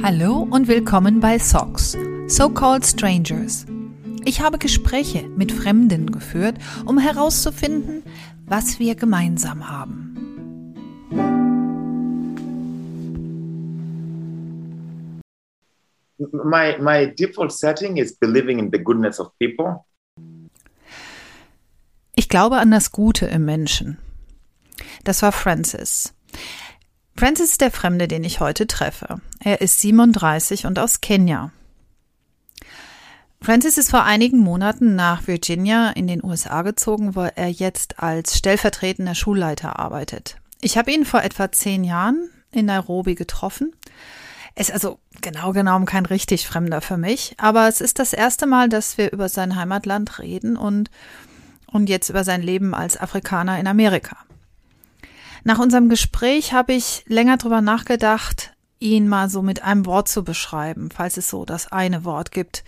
Hallo und willkommen bei SOCS, So-Called Strangers. Ich habe Gespräche mit Fremden geführt, um herauszufinden, was wir gemeinsam haben. My, my default setting is believing in the goodness of people. Ich glaube an das Gute im Menschen. Das war Francis. Francis ist der Fremde, den ich heute treffe. Er ist 37 und aus Kenia. Francis ist vor einigen Monaten nach Virginia in den USA gezogen, wo er jetzt als stellvertretender Schulleiter arbeitet. Ich habe ihn vor etwa zehn Jahren in Nairobi getroffen. Er ist also genau genommen kein richtig Fremder für mich, aber es ist das erste Mal, dass wir über sein Heimatland reden und, und jetzt über sein Leben als Afrikaner in Amerika. Nach unserem Gespräch habe ich länger drüber nachgedacht, ihn mal so mit einem Wort zu beschreiben, falls es so das eine Wort gibt,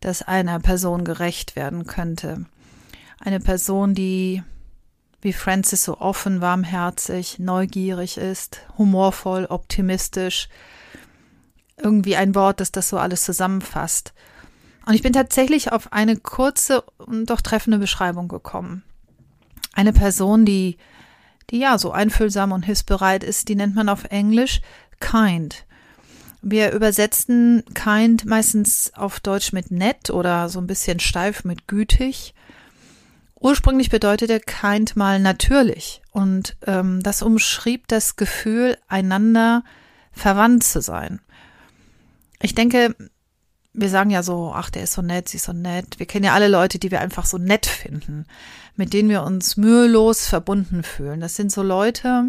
das einer Person gerecht werden könnte. Eine Person, die wie Francis so offen, warmherzig, neugierig ist, humorvoll, optimistisch. Irgendwie ein Wort, das das so alles zusammenfasst. Und ich bin tatsächlich auf eine kurze und doch treffende Beschreibung gekommen. Eine Person, die die ja so einfühlsam und hilfsbereit ist, die nennt man auf Englisch kind. Wir übersetzen kind meistens auf Deutsch mit nett oder so ein bisschen steif mit gütig. Ursprünglich bedeutete kind mal natürlich und ähm, das umschrieb das Gefühl, einander verwandt zu sein. Ich denke, wir sagen ja so, ach, der ist so nett, sie ist so nett. Wir kennen ja alle Leute, die wir einfach so nett finden, mit denen wir uns mühelos verbunden fühlen. Das sind so Leute,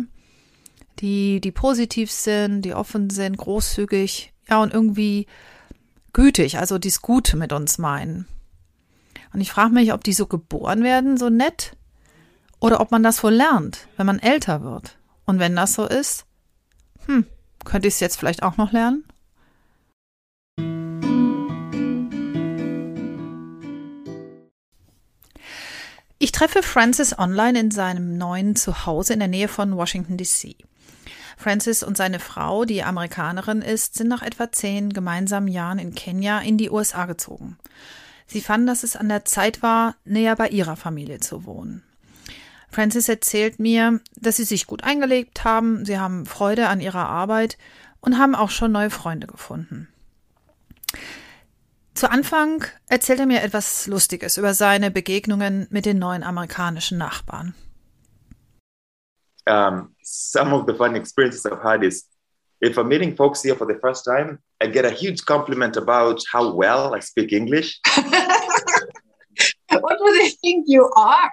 die, die positiv sind, die offen sind, großzügig, ja, und irgendwie gütig, also dies Gute mit uns meinen. Und ich frage mich, ob die so geboren werden, so nett, oder ob man das wohl lernt, wenn man älter wird. Und wenn das so ist, hm, könnte ich es jetzt vielleicht auch noch lernen? Ich treffe Francis online in seinem neuen Zuhause in der Nähe von Washington, D.C. Francis und seine Frau, die Amerikanerin ist, sind nach etwa zehn gemeinsamen Jahren in Kenia in die USA gezogen. Sie fanden, dass es an der Zeit war, näher bei ihrer Familie zu wohnen. Francis erzählt mir, dass sie sich gut eingelebt haben, sie haben Freude an ihrer Arbeit und haben auch schon neue Freunde gefunden. Zu Anfang erzählt er mir etwas Lustiges über seine Begegnungen mit den neuen amerikanischen Nachbarn. Um, some of the fun experiences I've had is if I'm meeting folks here for the first time, I get a huge compliment about how well I speak English. what do they think you are?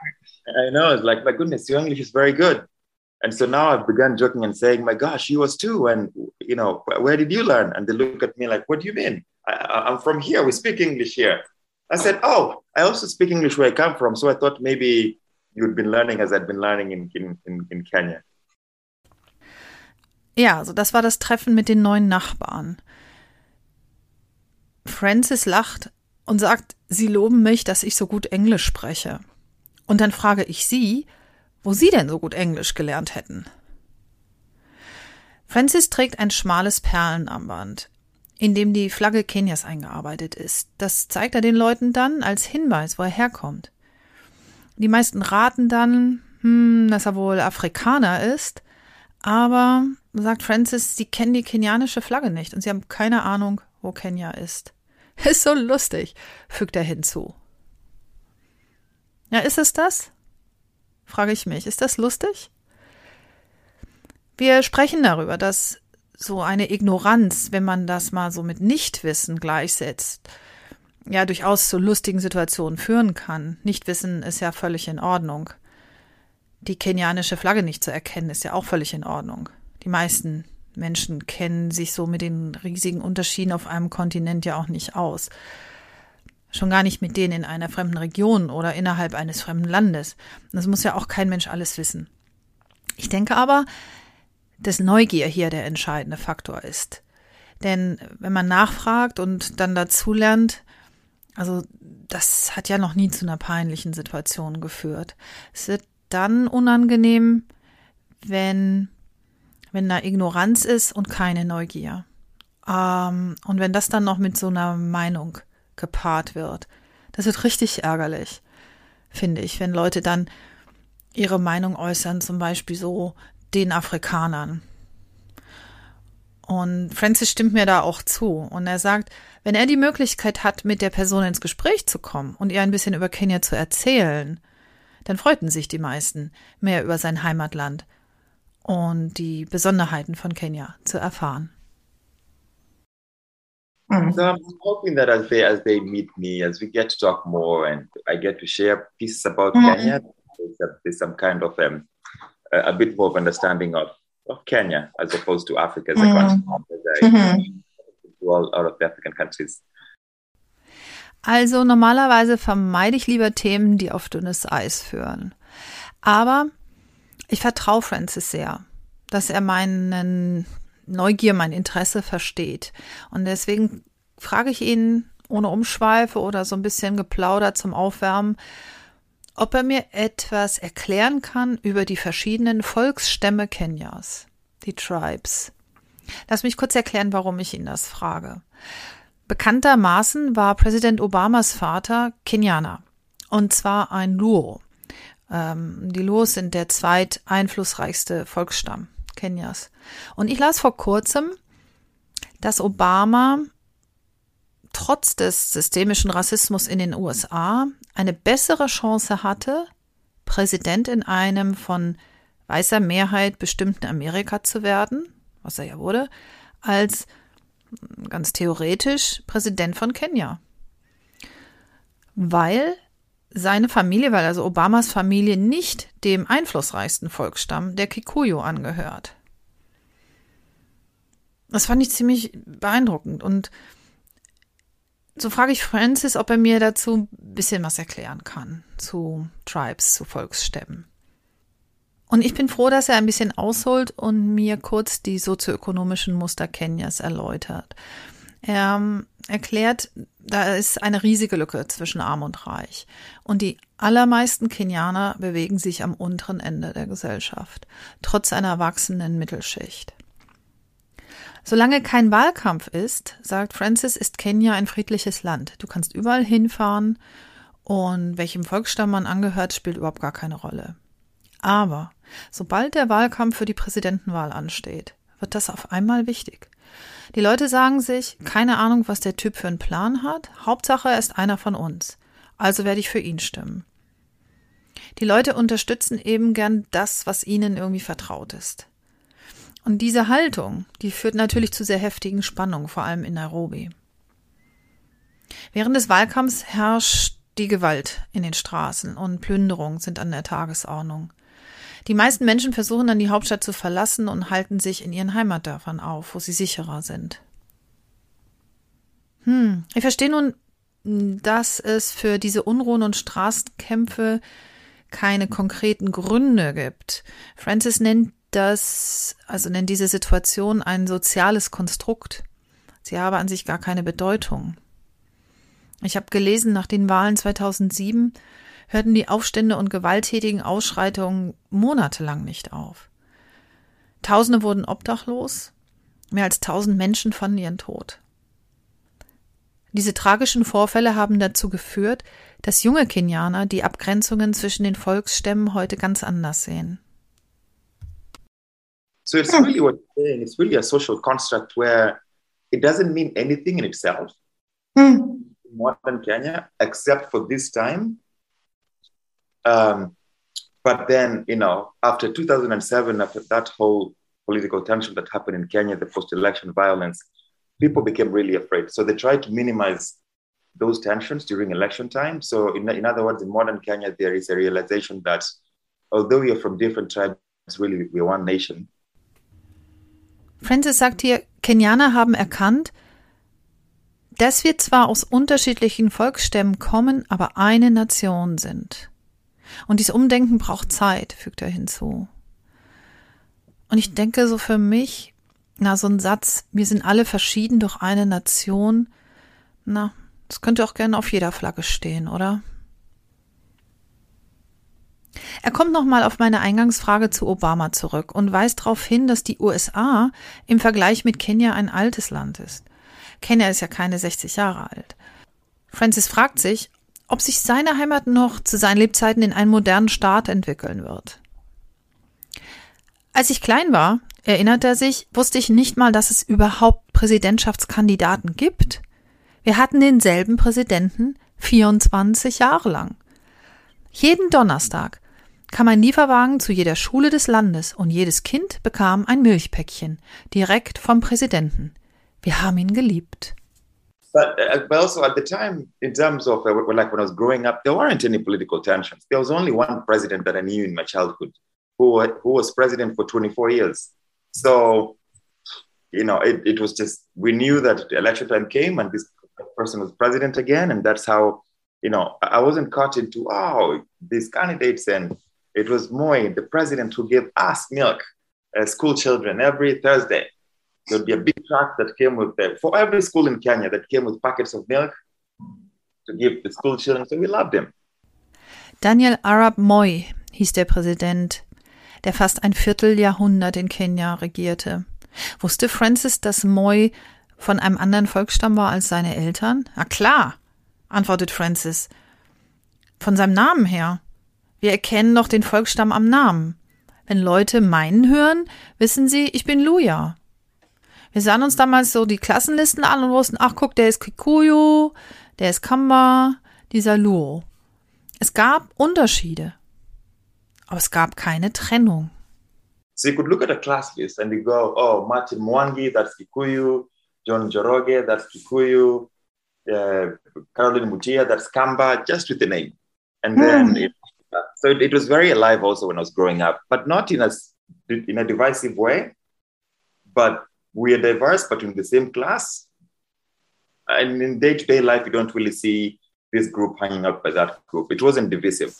I know, it's like, my goodness, your English is very good. And so now I've begun joking and saying, my gosh, you was too. And, you know, where did you learn? And they look at me like, what do you mean? I, am from here. We speak English here. I said, oh, I also speak English where I come from. So I thought maybe you'd been learning as I'd been learning in, in, in, Kenya. Ja, also das war das Treffen mit den neuen Nachbarn. Francis lacht und sagt, sie loben mich, dass ich so gut Englisch spreche. Und dann frage ich sie, wo sie denn so gut Englisch gelernt hätten. Francis trägt ein schmales Perlenarmband in dem die Flagge Kenias eingearbeitet ist. Das zeigt er den Leuten dann als Hinweis, wo er herkommt. Die meisten raten dann, hm, dass er wohl Afrikaner ist, aber, sagt Francis, sie kennen die kenianische Flagge nicht und sie haben keine Ahnung, wo Kenia ist. Ist so lustig, fügt er hinzu. Ja, ist es das? Frage ich mich. Ist das lustig? Wir sprechen darüber, dass so eine Ignoranz, wenn man das mal so mit Nichtwissen gleichsetzt, ja durchaus zu lustigen Situationen führen kann. Nichtwissen ist ja völlig in Ordnung. Die kenianische Flagge nicht zu erkennen, ist ja auch völlig in Ordnung. Die meisten Menschen kennen sich so mit den riesigen Unterschieden auf einem Kontinent ja auch nicht aus. Schon gar nicht mit denen in einer fremden Region oder innerhalb eines fremden Landes. Das muss ja auch kein Mensch alles wissen. Ich denke aber, dass Neugier hier der entscheidende Faktor ist. Denn wenn man nachfragt und dann dazulernt, also das hat ja noch nie zu einer peinlichen Situation geführt. Es wird dann unangenehm, wenn, wenn da Ignoranz ist und keine Neugier. Ähm, und wenn das dann noch mit so einer Meinung gepaart wird, das wird richtig ärgerlich, finde ich, wenn Leute dann ihre Meinung äußern, zum Beispiel so den Afrikanern. Und Francis stimmt mir da auch zu. Und er sagt, wenn er die Möglichkeit hat, mit der Person ins Gespräch zu kommen und ihr ein bisschen über Kenia zu erzählen, dann freuten sich die meisten, mehr über sein Heimatland und die Besonderheiten von Kenia zu erfahren. Mm. So I'm hoping that as they as they meet me, as we get to talk more, and I get to share pieces about mm. Kenya, there's, some kind of um, a, a, bit more of understanding of, of Kenya as opposed to Africa as a mm. country, to all, all of the African countries. Also normalerweise vermeide ich lieber Themen, die auf dünnes Eis führen. Aber ich vertraue Francis sehr, dass er meinen Neugier, mein Interesse versteht. Und deswegen frage ich ihn ohne Umschweife oder so ein bisschen geplaudert zum Aufwärmen, ob er mir etwas erklären kann über die verschiedenen Volksstämme Kenias, die Tribes. Lass mich kurz erklären, warum ich ihn das frage. Bekanntermaßen war Präsident Obamas Vater Kenianer, und zwar ein Luo. Ähm, die Luos sind der zweit einflussreichste Volksstamm Kenias. Und ich las vor kurzem, dass Obama trotz des systemischen Rassismus in den USA eine bessere Chance hatte, Präsident in einem von weißer Mehrheit bestimmten Amerika zu werden, was er ja wurde, als ganz theoretisch Präsident von Kenia. Weil seine Familie, weil also Obamas Familie nicht dem einflussreichsten Volksstamm der Kikuyu angehört. Das fand ich ziemlich beeindruckend und so frage ich Francis, ob er mir dazu ein bisschen was erklären kann zu Tribes, zu Volksstämmen. Und ich bin froh, dass er ein bisschen ausholt und mir kurz die sozioökonomischen Muster Kenias erläutert. Er ähm, erklärt, da ist eine riesige Lücke zwischen arm und reich. Und die allermeisten Kenianer bewegen sich am unteren Ende der Gesellschaft, trotz einer wachsenden Mittelschicht. Solange kein Wahlkampf ist, sagt Francis, ist Kenia ein friedliches Land. Du kannst überall hinfahren und welchem Volksstamm man angehört, spielt überhaupt gar keine Rolle. Aber sobald der Wahlkampf für die Präsidentenwahl ansteht, wird das auf einmal wichtig. Die Leute sagen sich, keine Ahnung, was der Typ für einen Plan hat, Hauptsache er ist einer von uns, also werde ich für ihn stimmen. Die Leute unterstützen eben gern das, was ihnen irgendwie vertraut ist. Und diese Haltung, die führt natürlich zu sehr heftigen Spannungen, vor allem in Nairobi. Während des Wahlkampfs herrscht die Gewalt in den Straßen und Plünderungen sind an der Tagesordnung. Die meisten Menschen versuchen dann die Hauptstadt zu verlassen und halten sich in ihren Heimatdörfern auf, wo sie sicherer sind. Hm, ich verstehe nun, dass es für diese Unruhen und Straßenkämpfe keine konkreten Gründe gibt. Francis nennt das, also nennt diese Situation ein soziales Konstrukt. Sie habe an sich gar keine Bedeutung. Ich habe gelesen, nach den Wahlen 2007 hörten die Aufstände und gewalttätigen Ausschreitungen monatelang nicht auf. Tausende wurden obdachlos, mehr als tausend Menschen fanden ihren Tod. Diese tragischen Vorfälle haben dazu geführt, dass junge Kenianer die Abgrenzungen zwischen den Volksstämmen heute ganz anders sehen. So it's really what you're saying. It's really a social construct where it doesn't mean anything in itself mm. in modern Kenya, except for this time Um, but then, you know, after 2007, after that whole political tension that happened in Kenya, the post election violence, people became really afraid. So they tried to minimize those tensions during election time. So, in, in other words, in modern Kenya, there is a realization that although we are from different tribes, really we're one nation. Francis sagt hier, Kenianer haben erkannt, dass wir zwar aus unterschiedlichen Volksstämmen kommen, aber eine Nation sind. Und dieses Umdenken braucht Zeit, fügt er hinzu. Und ich denke so für mich, na, so ein Satz, wir sind alle verschieden durch eine Nation, na, das könnte auch gerne auf jeder Flagge stehen, oder? Er kommt nochmal auf meine Eingangsfrage zu Obama zurück und weist darauf hin, dass die USA im Vergleich mit Kenia ein altes Land ist. Kenia ist ja keine 60 Jahre alt. Francis fragt sich, ob sich seine Heimat noch zu seinen Lebzeiten in einen modernen Staat entwickeln wird. Als ich klein war, erinnert er sich, wusste ich nicht mal, dass es überhaupt Präsidentschaftskandidaten gibt. Wir hatten denselben Präsidenten 24 Jahre lang. Jeden Donnerstag kam ein Lieferwagen zu jeder Schule des Landes und jedes Kind bekam ein Milchpäckchen direkt vom Präsidenten. Wir haben ihn geliebt. But, uh, but also at the time, in terms of uh, like when I was growing up, there weren't any political tensions. There was only one president that I knew in my childhood, who who was president for 24 years. So, you know, it, it was just we knew that election time came and this person was president again, and that's how, you know, I wasn't caught into oh these candidates, and it was Moy, the president, who gave us milk as school children every Thursday there'd be a big truck that came with the, for every school in Kenya that came with packets of milk to give the school children. So we loved him. Daniel Arab Moy hieß der Präsident, der fast ein Vierteljahrhundert in Kenia regierte. Wusste Francis, dass Moy von einem anderen Volksstamm war als seine Eltern? Na klar, antwortet Francis. Von seinem Namen her. Wir erkennen doch den Volksstamm am Namen. Wenn Leute meinen hören, wissen sie, ich bin Luja. Wir sahen uns damals so die Klassenlisten an und wussten, ach guck, der ist Kikuyu, der ist Kamba, dieser Luo. Es gab Unterschiede, aber es gab keine Trennung. So you could look at a class list and you go, oh, Martin Mwangi, that's Kikuyu, John Joroge, that's Kikuyu, uh, Caroline Mutia, that's Kamba, just with the name. And then, it, so it, it was very alive also when I was growing up, but not in a, in a divisive way, but we are diverse, but in the same class. And in day to day life, you don't really see this group hanging out by that group. It wasn't divisive.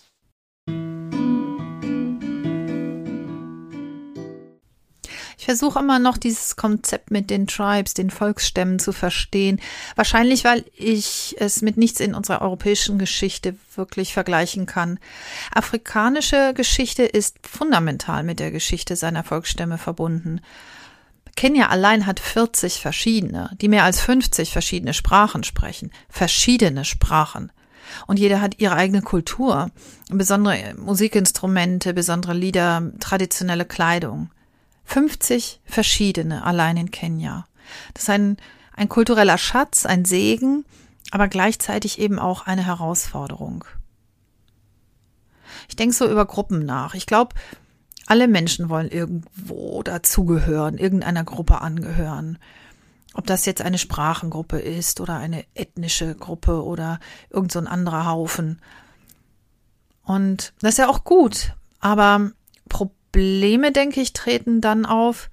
Ich versuche immer noch dieses Konzept mit den Tribes, den Volksstämmen zu verstehen. Wahrscheinlich, weil ich es mit nichts in unserer europäischen Geschichte wirklich vergleichen kann. Afrikanische Geschichte ist fundamental mit der Geschichte seiner Volksstämme verbunden. Kenia allein hat 40 verschiedene, die mehr als 50 verschiedene Sprachen sprechen. Verschiedene Sprachen. Und jeder hat ihre eigene Kultur, besondere Musikinstrumente, besondere Lieder, traditionelle Kleidung. 50 verschiedene allein in Kenia. Das ist ein, ein kultureller Schatz, ein Segen, aber gleichzeitig eben auch eine Herausforderung. Ich denke so über Gruppen nach. Ich glaube, alle Menschen wollen irgendwo dazugehören, irgendeiner Gruppe angehören. Ob das jetzt eine Sprachengruppe ist oder eine ethnische Gruppe oder irgend so anderer Haufen. Und das ist ja auch gut. Aber Probleme, denke ich, treten dann auf,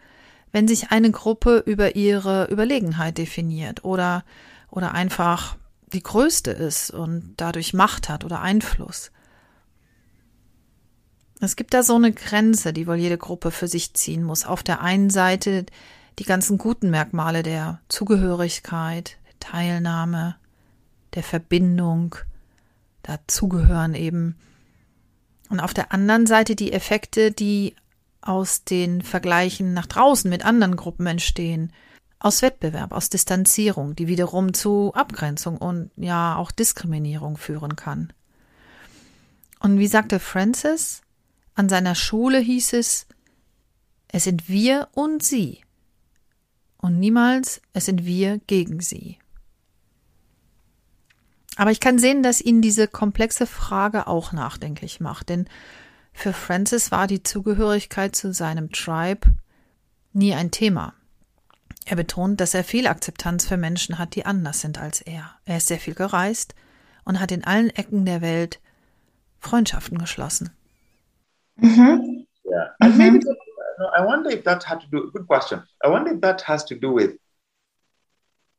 wenn sich eine Gruppe über ihre Überlegenheit definiert oder, oder einfach die größte ist und dadurch Macht hat oder Einfluss. Es gibt da so eine Grenze, die wohl jede Gruppe für sich ziehen muss. Auf der einen Seite die ganzen guten Merkmale der Zugehörigkeit, der Teilnahme, der Verbindung, dazugehören eben. Und auf der anderen Seite die Effekte, die aus den Vergleichen nach draußen mit anderen Gruppen entstehen, aus Wettbewerb, aus Distanzierung, die wiederum zu Abgrenzung und ja auch Diskriminierung führen kann. Und wie sagte Francis, an seiner Schule hieß es, es sind wir und sie. Und niemals, es sind wir gegen sie. Aber ich kann sehen, dass ihn diese komplexe Frage auch nachdenklich macht, denn für Francis war die Zugehörigkeit zu seinem Tribe nie ein Thema. Er betont, dass er viel Akzeptanz für Menschen hat, die anders sind als er. Er ist sehr viel gereist und hat in allen Ecken der Welt Freundschaften geschlossen. Mm-hmm. Yeah. And mm-hmm. maybe that, I wonder if that had to do, good question. I wonder if that has to do with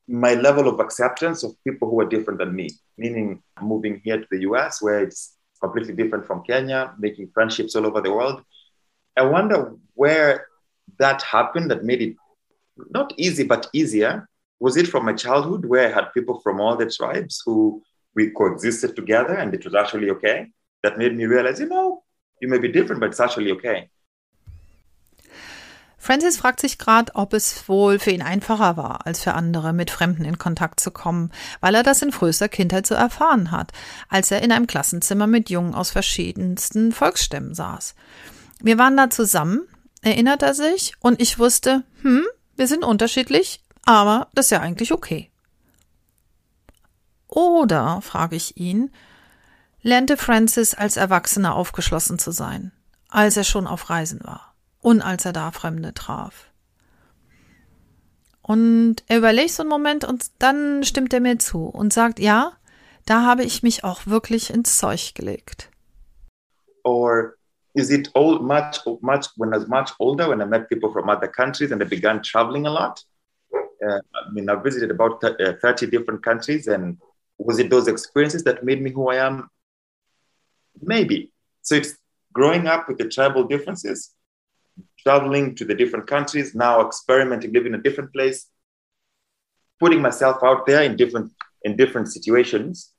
my level of acceptance of people who are different than me, meaning moving here to the US where it's completely different from Kenya, making friendships all over the world. I wonder where that happened that made it not easy, but easier. Was it from my childhood where I had people from all the tribes who we coexisted together and it was actually okay? That made me realize, you know, You may be different, but it's actually okay. Francis fragt sich gerade, ob es wohl für ihn einfacher war, als für andere, mit Fremden in Kontakt zu kommen, weil er das in frühester Kindheit so erfahren hat, als er in einem Klassenzimmer mit Jungen aus verschiedensten Volksstämmen saß. Wir waren da zusammen, erinnert er sich, und ich wusste, hm, wir sind unterschiedlich, aber das ist ja eigentlich okay. Oder, frage ich ihn, lernte Francis als Erwachsener aufgeschlossen zu sein, als er schon auf Reisen war und als er da Fremde traf. Und er überlegt so einen Moment und dann stimmt er mir zu und sagt, ja, da habe ich mich auch wirklich ins Zeug gelegt. Or is it old much much when I was much older when I met people from other countries and I began traveling a lot? Uh, I mean, I visited about 30 uh, different countries and was it those experiences that made me who I am? Maybe. So it's growing up with the tribal differences, traveling to the different countries, now experimenting, living in a different place, putting myself out there in different in different situations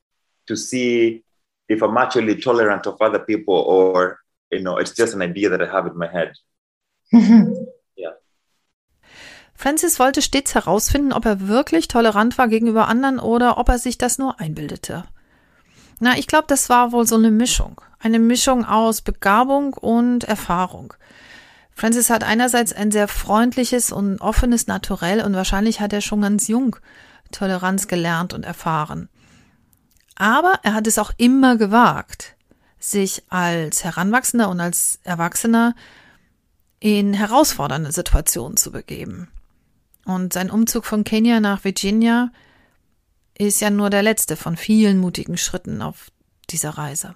to see if I'm actually tolerant of other people or you know it's just an idea that I have in my head. yeah. Francis wollte stets herausfinden, ob er wirklich tolerant war gegenüber anderen oder ob er sich das nur einbildete. Na, ich glaube, das war wohl so eine Mischung. Eine Mischung aus Begabung und Erfahrung. Francis hat einerseits ein sehr freundliches und offenes Naturell und wahrscheinlich hat er schon ganz jung Toleranz gelernt und erfahren. Aber er hat es auch immer gewagt, sich als Heranwachsender und als Erwachsener in herausfordernde Situationen zu begeben. Und sein Umzug von Kenia nach Virginia ist ja nur der letzte von vielen mutigen Schritten auf dieser Reise.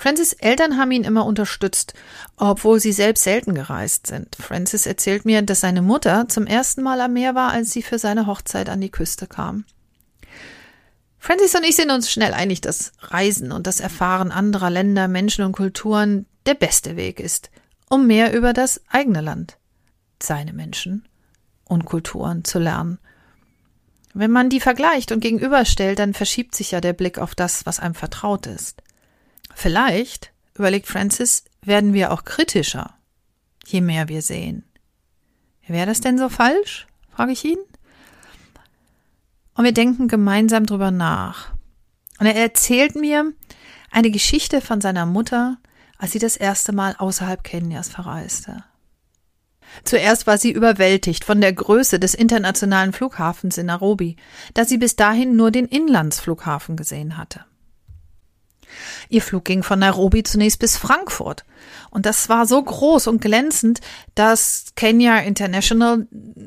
Francis Eltern haben ihn immer unterstützt, obwohl sie selbst selten gereist sind. Francis erzählt mir, dass seine Mutter zum ersten Mal am Meer war, als sie für seine Hochzeit an die Küste kam. Francis und ich sind uns schnell einig, dass Reisen und das Erfahren anderer Länder, Menschen und Kulturen der beste Weg ist, um mehr über das eigene Land, seine Menschen und Kulturen zu lernen. Wenn man die vergleicht und gegenüberstellt, dann verschiebt sich ja der Blick auf das, was einem vertraut ist. Vielleicht, überlegt Francis, werden wir auch kritischer, je mehr wir sehen. Wäre das denn so falsch? frage ich ihn. Und wir denken gemeinsam drüber nach. Und er erzählt mir eine Geschichte von seiner Mutter, als sie das erste Mal außerhalb Kenias verreiste. Zuerst war sie überwältigt von der Größe des internationalen Flughafens in Nairobi, da sie bis dahin nur den Inlandsflughafen gesehen hatte. Ihr Flug ging von Nairobi zunächst bis Frankfurt. Und das war so groß und glänzend, dass Kenya International,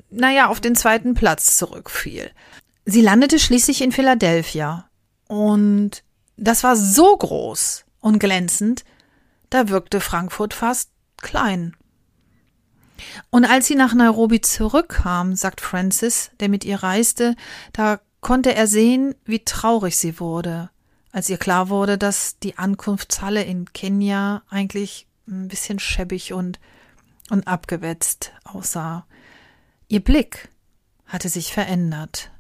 naja, auf den zweiten Platz zurückfiel. Sie landete schließlich in Philadelphia. Und das war so groß und glänzend, da wirkte Frankfurt fast klein. Und als sie nach Nairobi zurückkam, sagt Francis, der mit ihr reiste, da konnte er sehen, wie traurig sie wurde, als ihr klar wurde, dass die Ankunftshalle in Kenia eigentlich ein bisschen schäbig und, und abgewetzt aussah. Ihr Blick hatte sich verändert.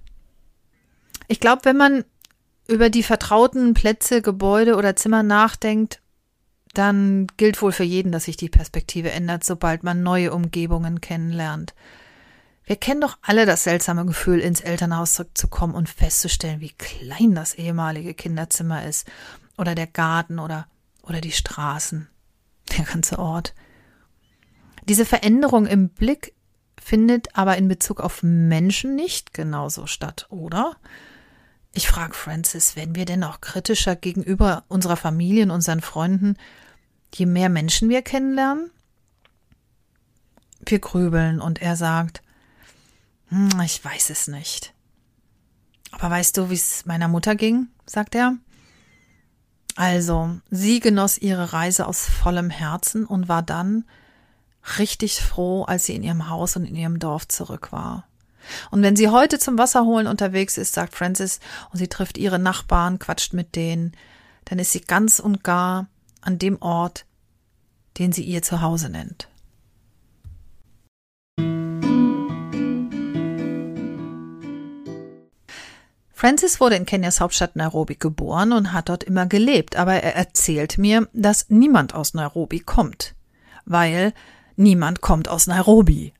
Ich glaube, wenn man über die vertrauten Plätze, Gebäude oder Zimmer nachdenkt, dann gilt wohl für jeden, dass sich die Perspektive ändert, sobald man neue Umgebungen kennenlernt. Wir kennen doch alle das seltsame Gefühl, ins Elternhaus zurückzukommen und festzustellen, wie klein das ehemalige Kinderzimmer ist, oder der Garten oder, oder die Straßen, der ganze Ort. Diese Veränderung im Blick findet aber in Bezug auf Menschen nicht genauso statt, oder? Ich frage Francis, werden wir denn auch kritischer gegenüber unserer Familie und unseren Freunden, je mehr Menschen wir kennenlernen? Wir grübeln und er sagt, hm, ich weiß es nicht. Aber weißt du, wie es meiner Mutter ging? sagt er. Also, sie genoss ihre Reise aus vollem Herzen und war dann richtig froh, als sie in ihrem Haus und in ihrem Dorf zurück war. Und wenn sie heute zum Wasserholen unterwegs ist, sagt Francis, und sie trifft ihre Nachbarn, quatscht mit denen, dann ist sie ganz und gar an dem Ort, den sie ihr Zuhause nennt. Francis wurde in Kenias Hauptstadt Nairobi geboren und hat dort immer gelebt, aber er erzählt mir, dass niemand aus Nairobi kommt, weil niemand kommt aus Nairobi.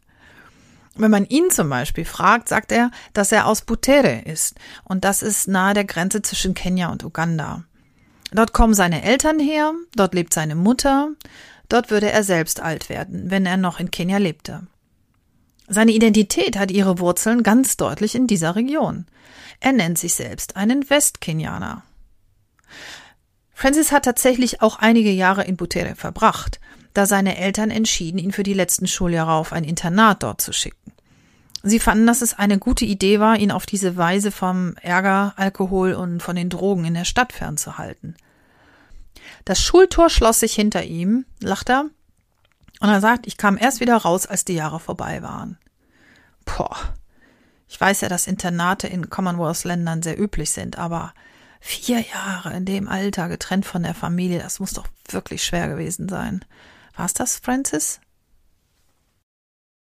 Wenn man ihn zum Beispiel fragt, sagt er, dass er aus Butere ist und das ist nahe der Grenze zwischen Kenia und Uganda. Dort kommen seine Eltern her, dort lebt seine Mutter, dort würde er selbst alt werden, wenn er noch in Kenia lebte. Seine Identität hat ihre Wurzeln ganz deutlich in dieser Region. Er nennt sich selbst einen Westkenianer. Francis hat tatsächlich auch einige Jahre in Butere verbracht, da seine Eltern entschieden, ihn für die letzten Schuljahre auf ein Internat dort zu schicken. Sie fanden, dass es eine gute Idee war, ihn auf diese Weise vom Ärger, Alkohol und von den Drogen in der Stadt fernzuhalten. Das Schultor schloss sich hinter ihm, lacht er, und er sagt, ich kam erst wieder raus, als die Jahre vorbei waren. Boah. Ich weiß ja, dass Internate in Commonwealth-Ländern sehr üblich sind, aber vier Jahre in dem Alter getrennt von der Familie, das muss doch wirklich schwer gewesen sein. War es das, Francis?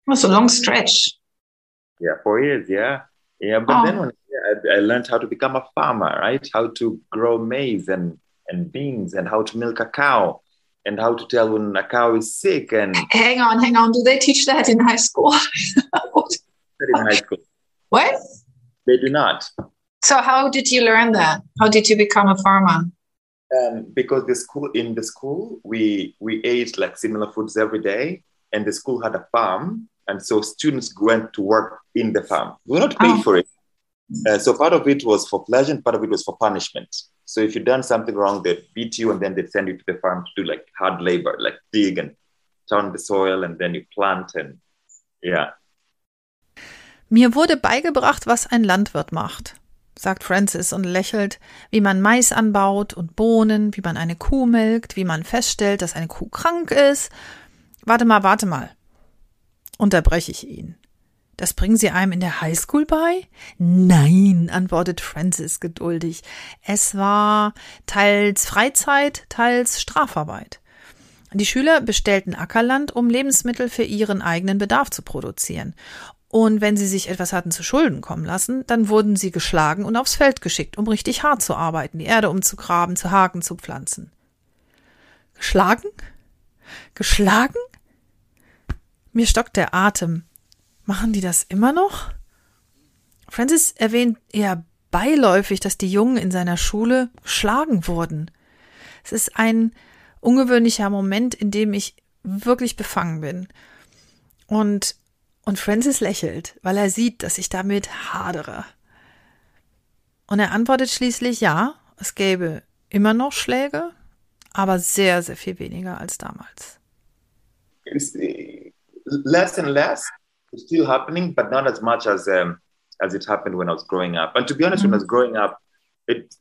It was a long stretch. Yeah, four years, yeah. Yeah, but Oh. then when I, I learned how to become a farmer, right? How to grow maize and, and beans and how to milk a cow and how to tell when a cow is sick and Hang on, hang on. Do they teach that in high school? What? in high school. what? They do not. So how did you learn that? How did you become a farmer? Um, because the school in the school we we ate like similar foods every day, and the school had a farm, and so students went to work in the farm. We were not paid Oh. for it, uh, so part of it was for pleasure, and part of it was for punishment. So if you done something wrong, they'd beat you, and then they'd send you to the farm to do like hard labor, like dig and turn the soil, and then you plant and yeah. Mir wurde beigebracht, was ein Landwirt macht, sagt Francis und lächelt, wie man Mais anbaut und Bohnen, wie man eine Kuh melkt, wie man feststellt, dass eine Kuh krank ist. Warte mal, warte mal. Unterbreche ich ihn. Das bringen Sie einem in der Highschool bei? Nein, antwortet Francis geduldig. Es war teils Freizeit, teils Strafarbeit. Die Schüler bestellten Ackerland, um Lebensmittel für ihren eigenen Bedarf zu produzieren. Und wenn sie sich etwas hatten zu Schulden kommen lassen, dann wurden sie geschlagen und aufs Feld geschickt, um richtig hart zu arbeiten, die Erde umzugraben, zu haken, zu pflanzen. Geschlagen? Geschlagen? Mir stockt der Atem. Machen die das immer noch? Francis erwähnt eher beiläufig, dass die Jungen in seiner Schule geschlagen wurden. Es ist ein ungewöhnlicher Moment, in dem ich wirklich befangen bin. Und, und Francis lächelt, weil er sieht, dass ich damit hadere. Und er antwortet schließlich, ja, es gäbe immer noch Schläge, aber sehr, sehr viel weniger als damals. It's uh, less and less. It's still happening, but not as much as um, as it happened when I was growing up. And to be honest, when I was growing up, it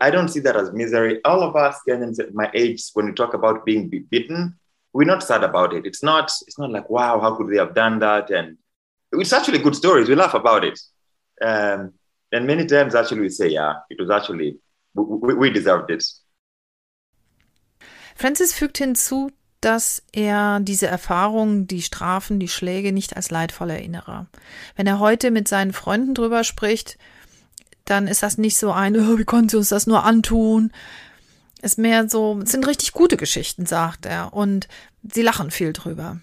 I don't see that as misery. All of us Kenyans at my age, when we talk about being be- beaten, we're not sad about it. It's not. It's not like wow, how could they have done that? And it's actually good stories. We laugh about it. Um, and many times, actually, we say, yeah, it was actually we, we, deserved it. Francis fügt hinzu, dass er diese Erfahrungen, die Strafen, die Schläge nicht als leidvoll erinnere. Wenn er heute mit seinen Freunden drüber spricht, dann ist das nicht so ein, oh, wie konnten sie uns das nur antun? Ist mehr so, es sind richtig gute Geschichten, sagt er, und sie lachen viel drüber.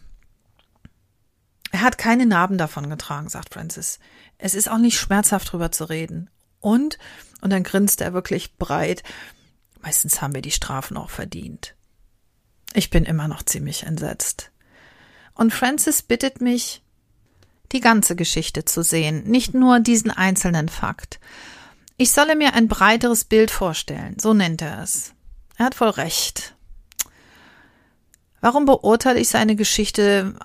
Er hat keine Narben davon getragen, sagt Francis. Es ist auch nicht schmerzhaft drüber zu reden. Und, und dann grinst er wirklich breit, meistens haben wir die Strafen auch verdient. Ich bin immer noch ziemlich entsetzt. Und Francis bittet mich, die ganze Geschichte zu sehen, nicht nur diesen einzelnen Fakt. Ich solle mir ein breiteres Bild vorstellen, so nennt er es. Er hat voll recht. Warum beurteile ich seine Geschichte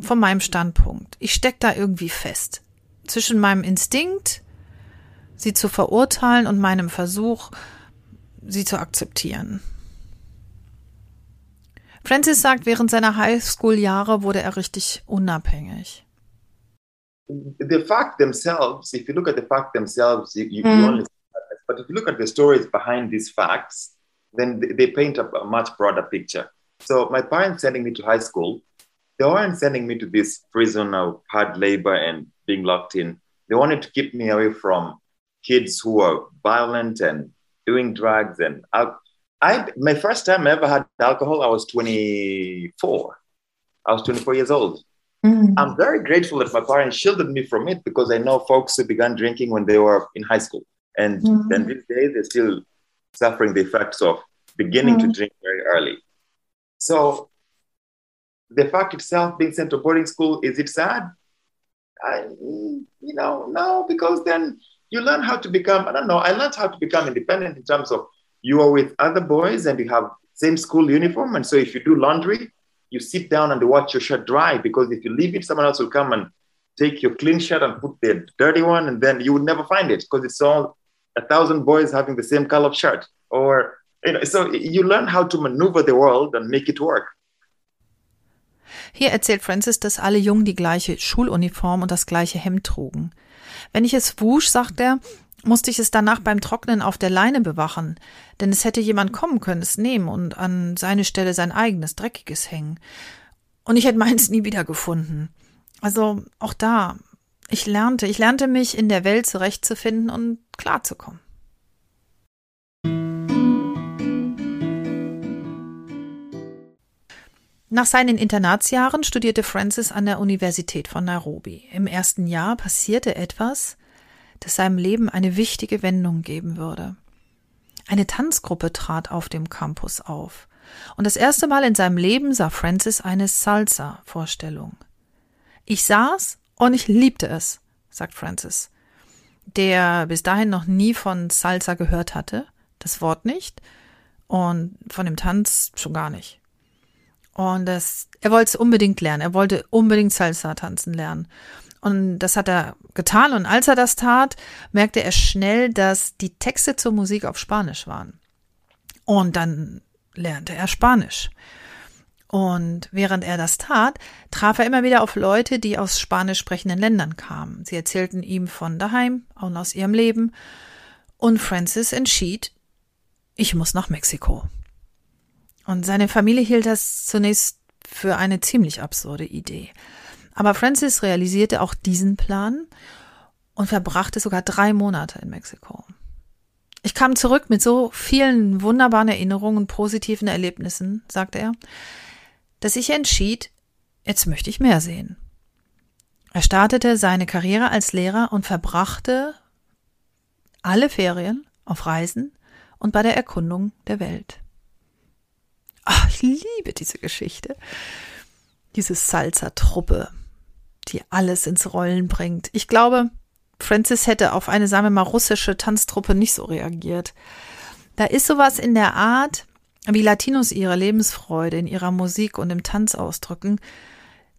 von meinem Standpunkt? Ich stecke da irgendwie fest. Zwischen meinem Instinkt, sie zu verurteilen, und meinem Versuch, sie zu akzeptieren. Francis sagt, während seiner Highschool-Jahre wurde er richtig unabhängig. the fact themselves, if you look at the fact themselves, you, you, you Mm. only see that. But if you look at the stories behind these facts, then they, they paint a, a much broader picture. So my parents sending me to high school, they weren't sending me to this prison of hard labor and being locked in. They wanted to keep me away from kids who were violent and doing drugs. And I, I, my first time I ever had alcohol, I was 24. I was 24 years old. Mm. I'm very grateful that my parents shielded me from it because I know folks who began drinking when they were in high school. And Mhm. then these days, they're still suffering the effects of beginning to Mhm. drink very early. So the fact itself being sent to boarding school, is it sad? I, mm, you know, no, because then you learn how to become, I don't know, I learned how to become independent in terms of you are with other boys and you have same school uniform. And so if you do laundry, you sit down and watch your shirt dry because if you leave it, someone else will come and take your clean shirt and put the dirty one, and then you would never find it because it's all a thousand boys having the same color shirt. Or you know, so you learn how to maneuver the world and make it work. Hier erzählt Francis, dass alle Jungen die gleiche Schuluniform und das gleiche Hemd trugen. Wenn ich es wusch, sagt er, musste ich es danach beim Trocknen auf der Leine bewachen, denn es hätte jemand kommen können, es nehmen und an seine Stelle sein eigenes dreckiges hängen. Und ich hätte meins nie wiedergefunden. Also auch da, ich lernte, ich lernte mich in der Welt zurechtzufinden und klarzukommen. Nach seinen Internatsjahren studierte Francis an der Universität von Nairobi. Im ersten Jahr passierte etwas, das seinem Leben eine wichtige Wendung geben würde. Eine Tanzgruppe trat auf dem Campus auf. Und das erste Mal in seinem Leben sah Francis eine Salsa-Vorstellung. Ich saß und ich liebte es, sagt Francis, der bis dahin noch nie von Salsa gehört hatte, das Wort nicht, und von dem Tanz schon gar nicht. Und das, er wollte es unbedingt lernen. Er wollte unbedingt Salsa tanzen lernen. Und das hat er getan. Und als er das tat, merkte er schnell, dass die Texte zur Musik auf Spanisch waren. Und dann lernte er Spanisch. Und während er das tat, traf er immer wieder auf Leute, die aus spanisch sprechenden Ländern kamen. Sie erzählten ihm von daheim und aus ihrem Leben. Und Francis entschied, ich muss nach Mexiko. Und seine Familie hielt das zunächst für eine ziemlich absurde Idee. Aber Francis realisierte auch diesen Plan und verbrachte sogar drei Monate in Mexiko. Ich kam zurück mit so vielen wunderbaren Erinnerungen positiven Erlebnissen, sagte er, dass ich entschied, jetzt möchte ich mehr sehen. Er startete seine Karriere als Lehrer und verbrachte alle Ferien auf Reisen und bei der Erkundung der Welt. Ach, ich liebe diese Geschichte. Diese Salsa-Truppe, die alles ins Rollen bringt. Ich glaube, Francis hätte auf eine, sagen wir mal, russische Tanztruppe nicht so reagiert. Da ist sowas in der Art, wie Latinos ihre Lebensfreude in ihrer Musik und im Tanz ausdrücken,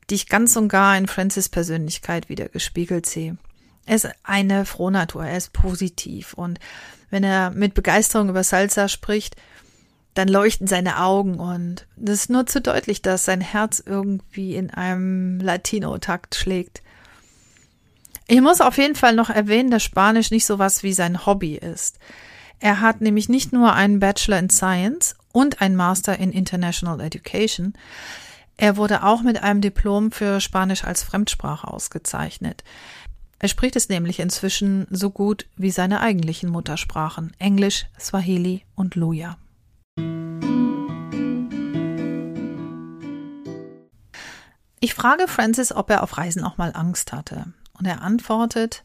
die ich ganz und gar in Francis Persönlichkeit wieder gespiegelt sehe. Er ist eine Frohnatur, er ist positiv und wenn er mit Begeisterung über Salsa spricht, dann leuchten seine Augen und das ist nur zu deutlich, dass sein Herz irgendwie in einem Latino-Takt schlägt. Ich muss auf jeden Fall noch erwähnen, dass Spanisch nicht so was wie sein Hobby ist. Er hat nämlich nicht nur einen Bachelor in Science und einen Master in International Education. Er wurde auch mit einem Diplom für Spanisch als Fremdsprache ausgezeichnet. Er spricht es nämlich inzwischen so gut wie seine eigentlichen Muttersprachen Englisch, Swahili und Luja. Ich frage Francis, ob er auf Reisen auch mal Angst hatte. Und er antwortet,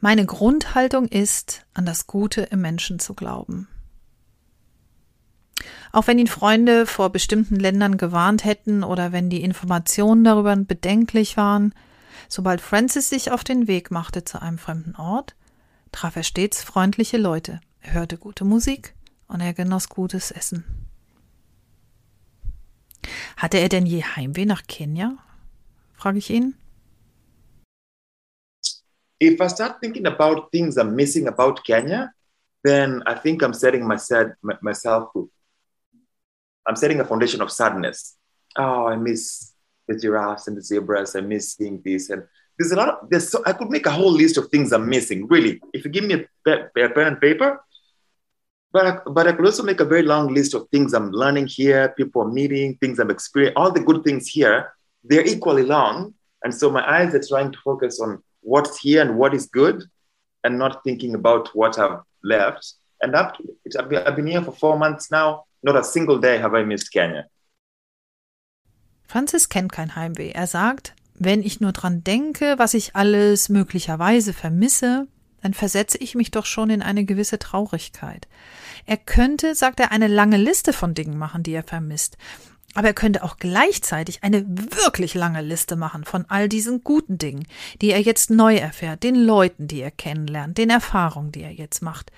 meine Grundhaltung ist, an das Gute im Menschen zu glauben. Auch wenn ihn Freunde vor bestimmten Ländern gewarnt hätten oder wenn die Informationen darüber bedenklich waren, sobald Francis sich auf den Weg machte zu einem fremden Ort, traf er stets freundliche Leute, er hörte gute Musik und er genoss gutes Essen. Hatte er denn je Heimweh nach Kenia? frage ich ihn. If I start thinking about things I'm missing about Kenya, then I think I'm setting myself myself I'm setting a foundation of sadness. Oh, I miss the giraffes and the zebras. I miss seeing this. And there's a lot of, there's so, I could make a whole list of things I'm missing, really. If you give me a, pe- a pen and paper, but I, but I could also make a very long list of things I'm learning here, people I'm meeting, things I'm experiencing, all the good things here. They're equally long. And so my eyes are trying to focus on what's here and what is good. and not thinking about what I've left. And I've I've been here for four months now. Not a single day have I missed Kenya. Francis kennt kein Heimweh. Er sagt, wenn ich nur dran denke, was ich alles möglicherweise vermisse, dann versetze ich mich doch schon in eine gewisse Traurigkeit. Er könnte, sagt er, eine lange Liste von Dingen machen, die er vermisst. Aber er könnte auch gleichzeitig eine wirklich lange Liste machen von all diesen guten Dingen, die er jetzt neu erfährt, den Leuten, die er kennenlernt, den Erfahrungen, die er jetzt macht.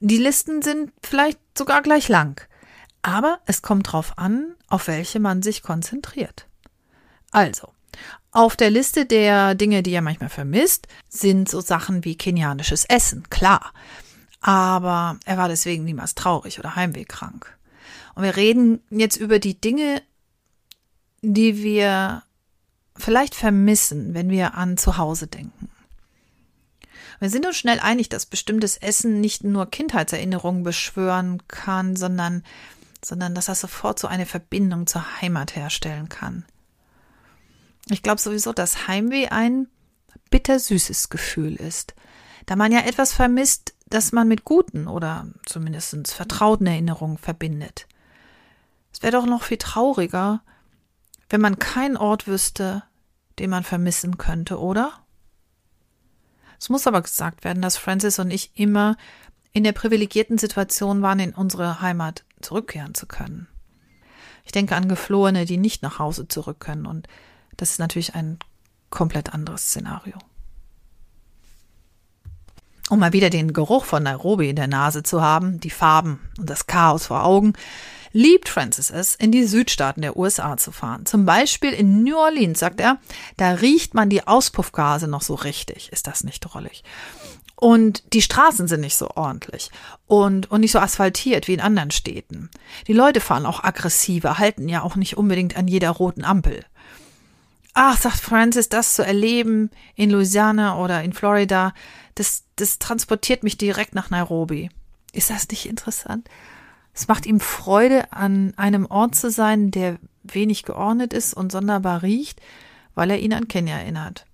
Die Listen sind vielleicht sogar gleich lang. Aber es kommt drauf an, auf welche man sich konzentriert. Also, auf der Liste der Dinge, die er manchmal vermisst, sind so Sachen wie kenianisches Essen, klar. Aber er war deswegen niemals traurig oder heimwehkrank. Und wir reden jetzt über die Dinge, die wir vielleicht vermissen, wenn wir an zu Hause denken. Wir sind uns schnell einig, dass bestimmtes Essen nicht nur Kindheitserinnerungen beschwören kann, sondern, sondern dass das sofort so eine Verbindung zur Heimat herstellen kann. Ich glaube sowieso, dass Heimweh ein bittersüßes Gefühl ist, da man ja etwas vermisst, das man mit guten oder zumindest vertrauten Erinnerungen verbindet. Es wäre doch noch viel trauriger, wenn man keinen Ort wüsste, den man vermissen könnte, oder? Es muss aber gesagt werden, dass Francis und ich immer in der privilegierten Situation waren, in unsere Heimat zurückkehren zu können. Ich denke an Geflohene, die nicht nach Hause zurück können und das ist natürlich ein komplett anderes Szenario. Um mal wieder den Geruch von Nairobi in der Nase zu haben, die Farben und das Chaos vor Augen, liebt Francis es, in die Südstaaten der USA zu fahren. Zum Beispiel in New Orleans, sagt er, da riecht man die Auspuffgase noch so richtig. Ist das nicht drollig? Und die Straßen sind nicht so ordentlich und, und nicht so asphaltiert wie in anderen Städten. Die Leute fahren auch aggressiver, halten ja auch nicht unbedingt an jeder roten Ampel. Ach, sagt Francis, das zu erleben in Louisiana oder in Florida, das, das transportiert mich direkt nach Nairobi. Ist das nicht interessant? Es macht ihm Freude, an einem Ort zu sein, der wenig geordnet ist und sonderbar riecht, weil er ihn an Kenya erinnert.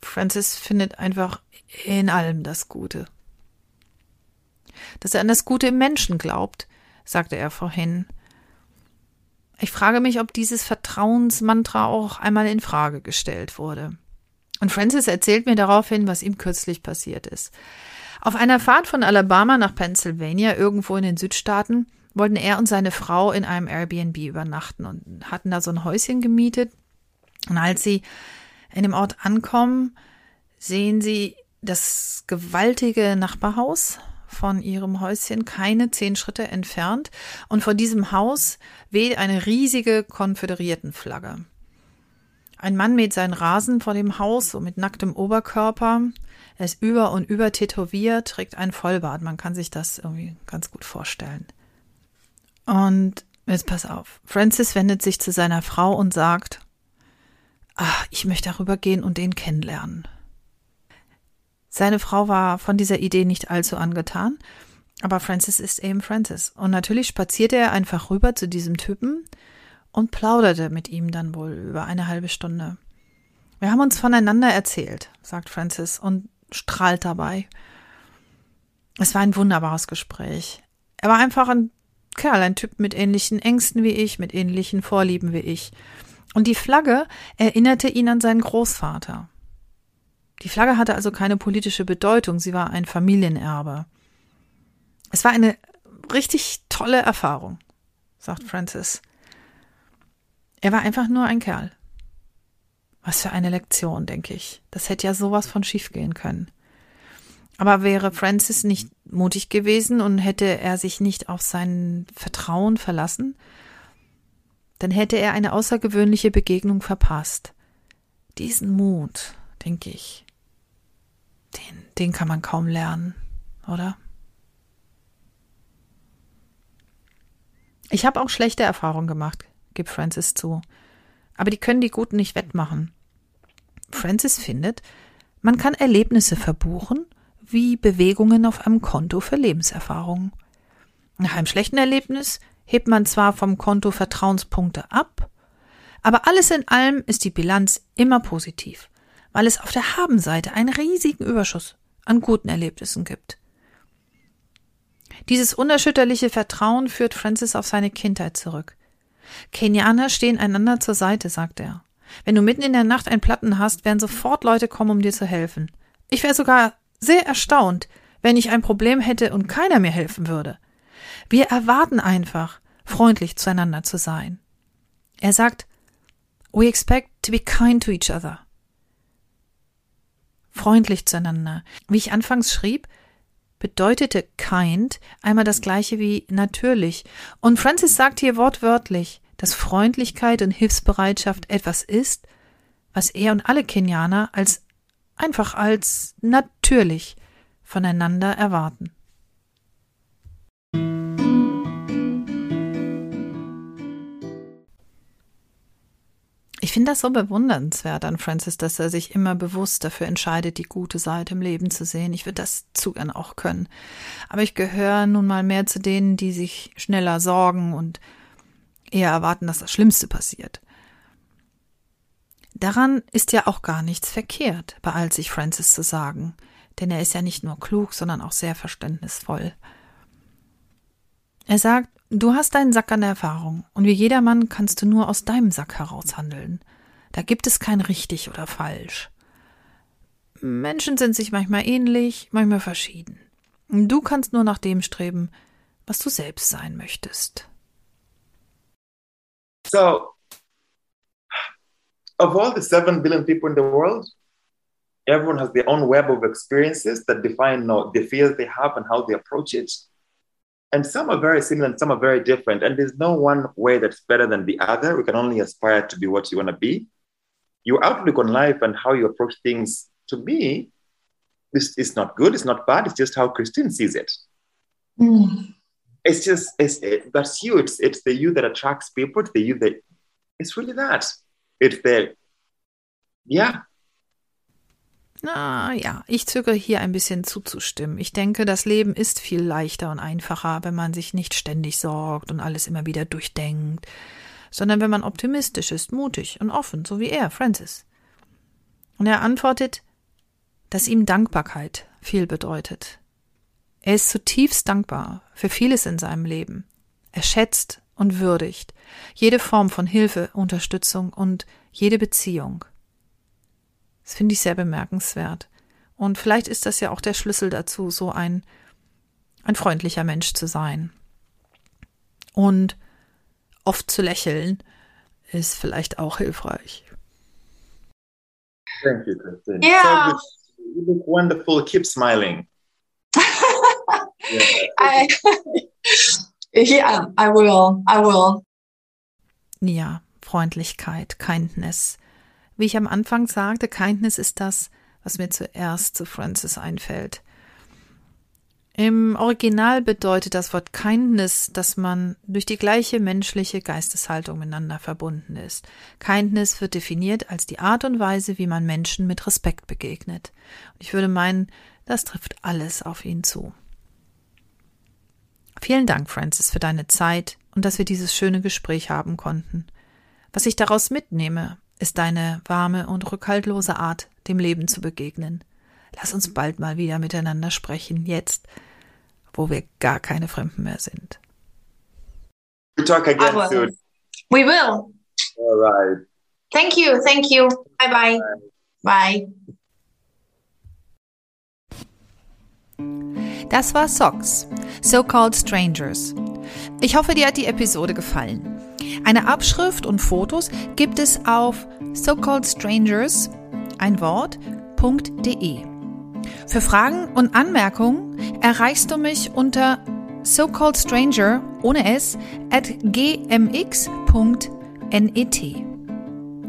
Francis findet einfach in allem das Gute. Dass er an das Gute im Menschen glaubt, sagte er vorhin, ich frage mich, ob dieses Vertrauensmantra auch einmal in Frage gestellt wurde. Und Francis erzählt mir daraufhin, was ihm kürzlich passiert ist. Auf einer Fahrt von Alabama nach Pennsylvania, irgendwo in den Südstaaten, wollten er und seine Frau in einem Airbnb übernachten und hatten da so ein Häuschen gemietet. Und als sie in dem Ort ankommen, sehen sie das gewaltige Nachbarhaus von ihrem Häuschen keine zehn Schritte entfernt und vor diesem Haus weht eine riesige Konföderiertenflagge. Ein Mann mäht seinen Rasen vor dem Haus, so mit nacktem Oberkörper. Er ist über und über tätowiert, trägt einen Vollbart. Man kann sich das irgendwie ganz gut vorstellen. Und jetzt pass auf. Francis wendet sich zu seiner Frau und sagt, ach, ich möchte darüber gehen und den kennenlernen. Seine Frau war von dieser Idee nicht allzu angetan, aber Francis ist eben Francis. Und natürlich spazierte er einfach rüber zu diesem Typen und plauderte mit ihm dann wohl über eine halbe Stunde. Wir haben uns voneinander erzählt, sagt Francis und strahlt dabei. Es war ein wunderbares Gespräch. Er war einfach ein Kerl, ein Typ mit ähnlichen Ängsten wie ich, mit ähnlichen Vorlieben wie ich. Und die Flagge erinnerte ihn an seinen Großvater. Die Flagge hatte also keine politische Bedeutung, sie war ein Familienerbe. Es war eine richtig tolle Erfahrung, sagt Francis. Er war einfach nur ein Kerl. Was für eine Lektion, denke ich. Das hätte ja sowas von schiefgehen können. Aber wäre Francis nicht mutig gewesen und hätte er sich nicht auf sein Vertrauen verlassen, dann hätte er eine außergewöhnliche Begegnung verpasst. Diesen Mut, denke ich, den, den kann man kaum lernen, oder? Ich habe auch schlechte Erfahrungen gemacht, gibt Francis zu. Aber die können die guten nicht wettmachen. Francis findet, man kann Erlebnisse verbuchen, wie Bewegungen auf einem Konto für Lebenserfahrungen. Nach einem schlechten Erlebnis hebt man zwar vom Konto Vertrauenspunkte ab, aber alles in allem ist die Bilanz immer positiv weil es auf der Habenseite einen riesigen Überschuss an guten Erlebnissen gibt. Dieses unerschütterliche Vertrauen führt Francis auf seine Kindheit zurück. Kenianer stehen einander zur Seite, sagt er. Wenn du mitten in der Nacht einen Platten hast, werden sofort Leute kommen, um dir zu helfen. Ich wäre sogar sehr erstaunt, wenn ich ein Problem hätte und keiner mir helfen würde. Wir erwarten einfach, freundlich zueinander zu sein. Er sagt, We expect to be kind to each other. Freundlich zueinander. Wie ich anfangs schrieb, bedeutete kind einmal das gleiche wie natürlich. Und Francis sagt hier wortwörtlich, dass Freundlichkeit und Hilfsbereitschaft etwas ist, was er und alle Kenianer als einfach als natürlich voneinander erwarten. Ich finde das so bewundernswert an Francis, dass er sich immer bewusst dafür entscheidet, die gute Seite im Leben zu sehen. Ich würde das zu gern auch können. Aber ich gehöre nun mal mehr zu denen, die sich schneller sorgen und eher erwarten, dass das Schlimmste passiert. Daran ist ja auch gar nichts verkehrt, beeilt sich Francis zu sagen, denn er ist ja nicht nur klug, sondern auch sehr verständnisvoll. Er sagt, Du hast deinen Sack an Erfahrung und wie jedermann kannst du nur aus deinem Sack heraus handeln. Da gibt es kein richtig oder falsch. Menschen sind sich manchmal ähnlich, manchmal verschieden. Du kannst nur nach dem streben, was du selbst sein möchtest. So, of all the seven billion people in the world, everyone has their own web of experiences that define the fears they have and how they approach it. and some are very similar and some are very different. And there's no one way that's better than the other. We can only aspire to be what you want to be. Your outlook on life and how you approach things, to me, this is not good. It's not bad. It's just how Christine sees it. Mm. It's just it's it, that's you. It's it's the you that attracts people. It's the you that it's really that. It's the yeah. Na ja, ich zögere hier ein bisschen zuzustimmen. Ich denke, das Leben ist viel leichter und einfacher, wenn man sich nicht ständig sorgt und alles immer wieder durchdenkt, sondern wenn man optimistisch ist, mutig und offen, so wie er, Francis. Und er antwortet, dass ihm Dankbarkeit viel bedeutet. Er ist zutiefst dankbar für vieles in seinem Leben. Er schätzt und würdigt jede Form von Hilfe, Unterstützung und jede Beziehung. Das finde ich sehr bemerkenswert. Und vielleicht ist das ja auch der Schlüssel dazu, so ein, ein freundlicher Mensch zu sein. Und oft zu lächeln ist vielleicht auch hilfreich. Thank you, Christine. Yeah. So you look wonderful. Keep smiling. yeah. I, yeah, I will. I will. Ja, Freundlichkeit, Kindness. Wie ich am Anfang sagte, Kindness ist das, was mir zuerst zu Francis einfällt. Im Original bedeutet das Wort Kindness, dass man durch die gleiche menschliche Geisteshaltung miteinander verbunden ist. Kindness wird definiert als die Art und Weise, wie man Menschen mit Respekt begegnet. Und ich würde meinen, das trifft alles auf ihn zu. Vielen Dank, Francis, für deine Zeit und dass wir dieses schöne Gespräch haben konnten. Was ich daraus mitnehme, ist deine warme und rückhaltlose Art, dem Leben zu begegnen. Lass uns bald mal wieder miteinander sprechen, jetzt, wo wir gar keine Fremden mehr sind. We talk again will. soon. We will. All right. Thank you. Thank you. Bye bye. Bye. Das war Socks, So-Called Strangers. Ich hoffe, dir hat die Episode gefallen. Eine Abschrift und Fotos gibt es auf so-called-strangers, ein Wort.de. Für Fragen und Anmerkungen erreichst du mich unter so-called-stranger ohne s at gmx.net.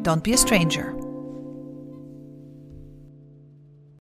Don't be a stranger.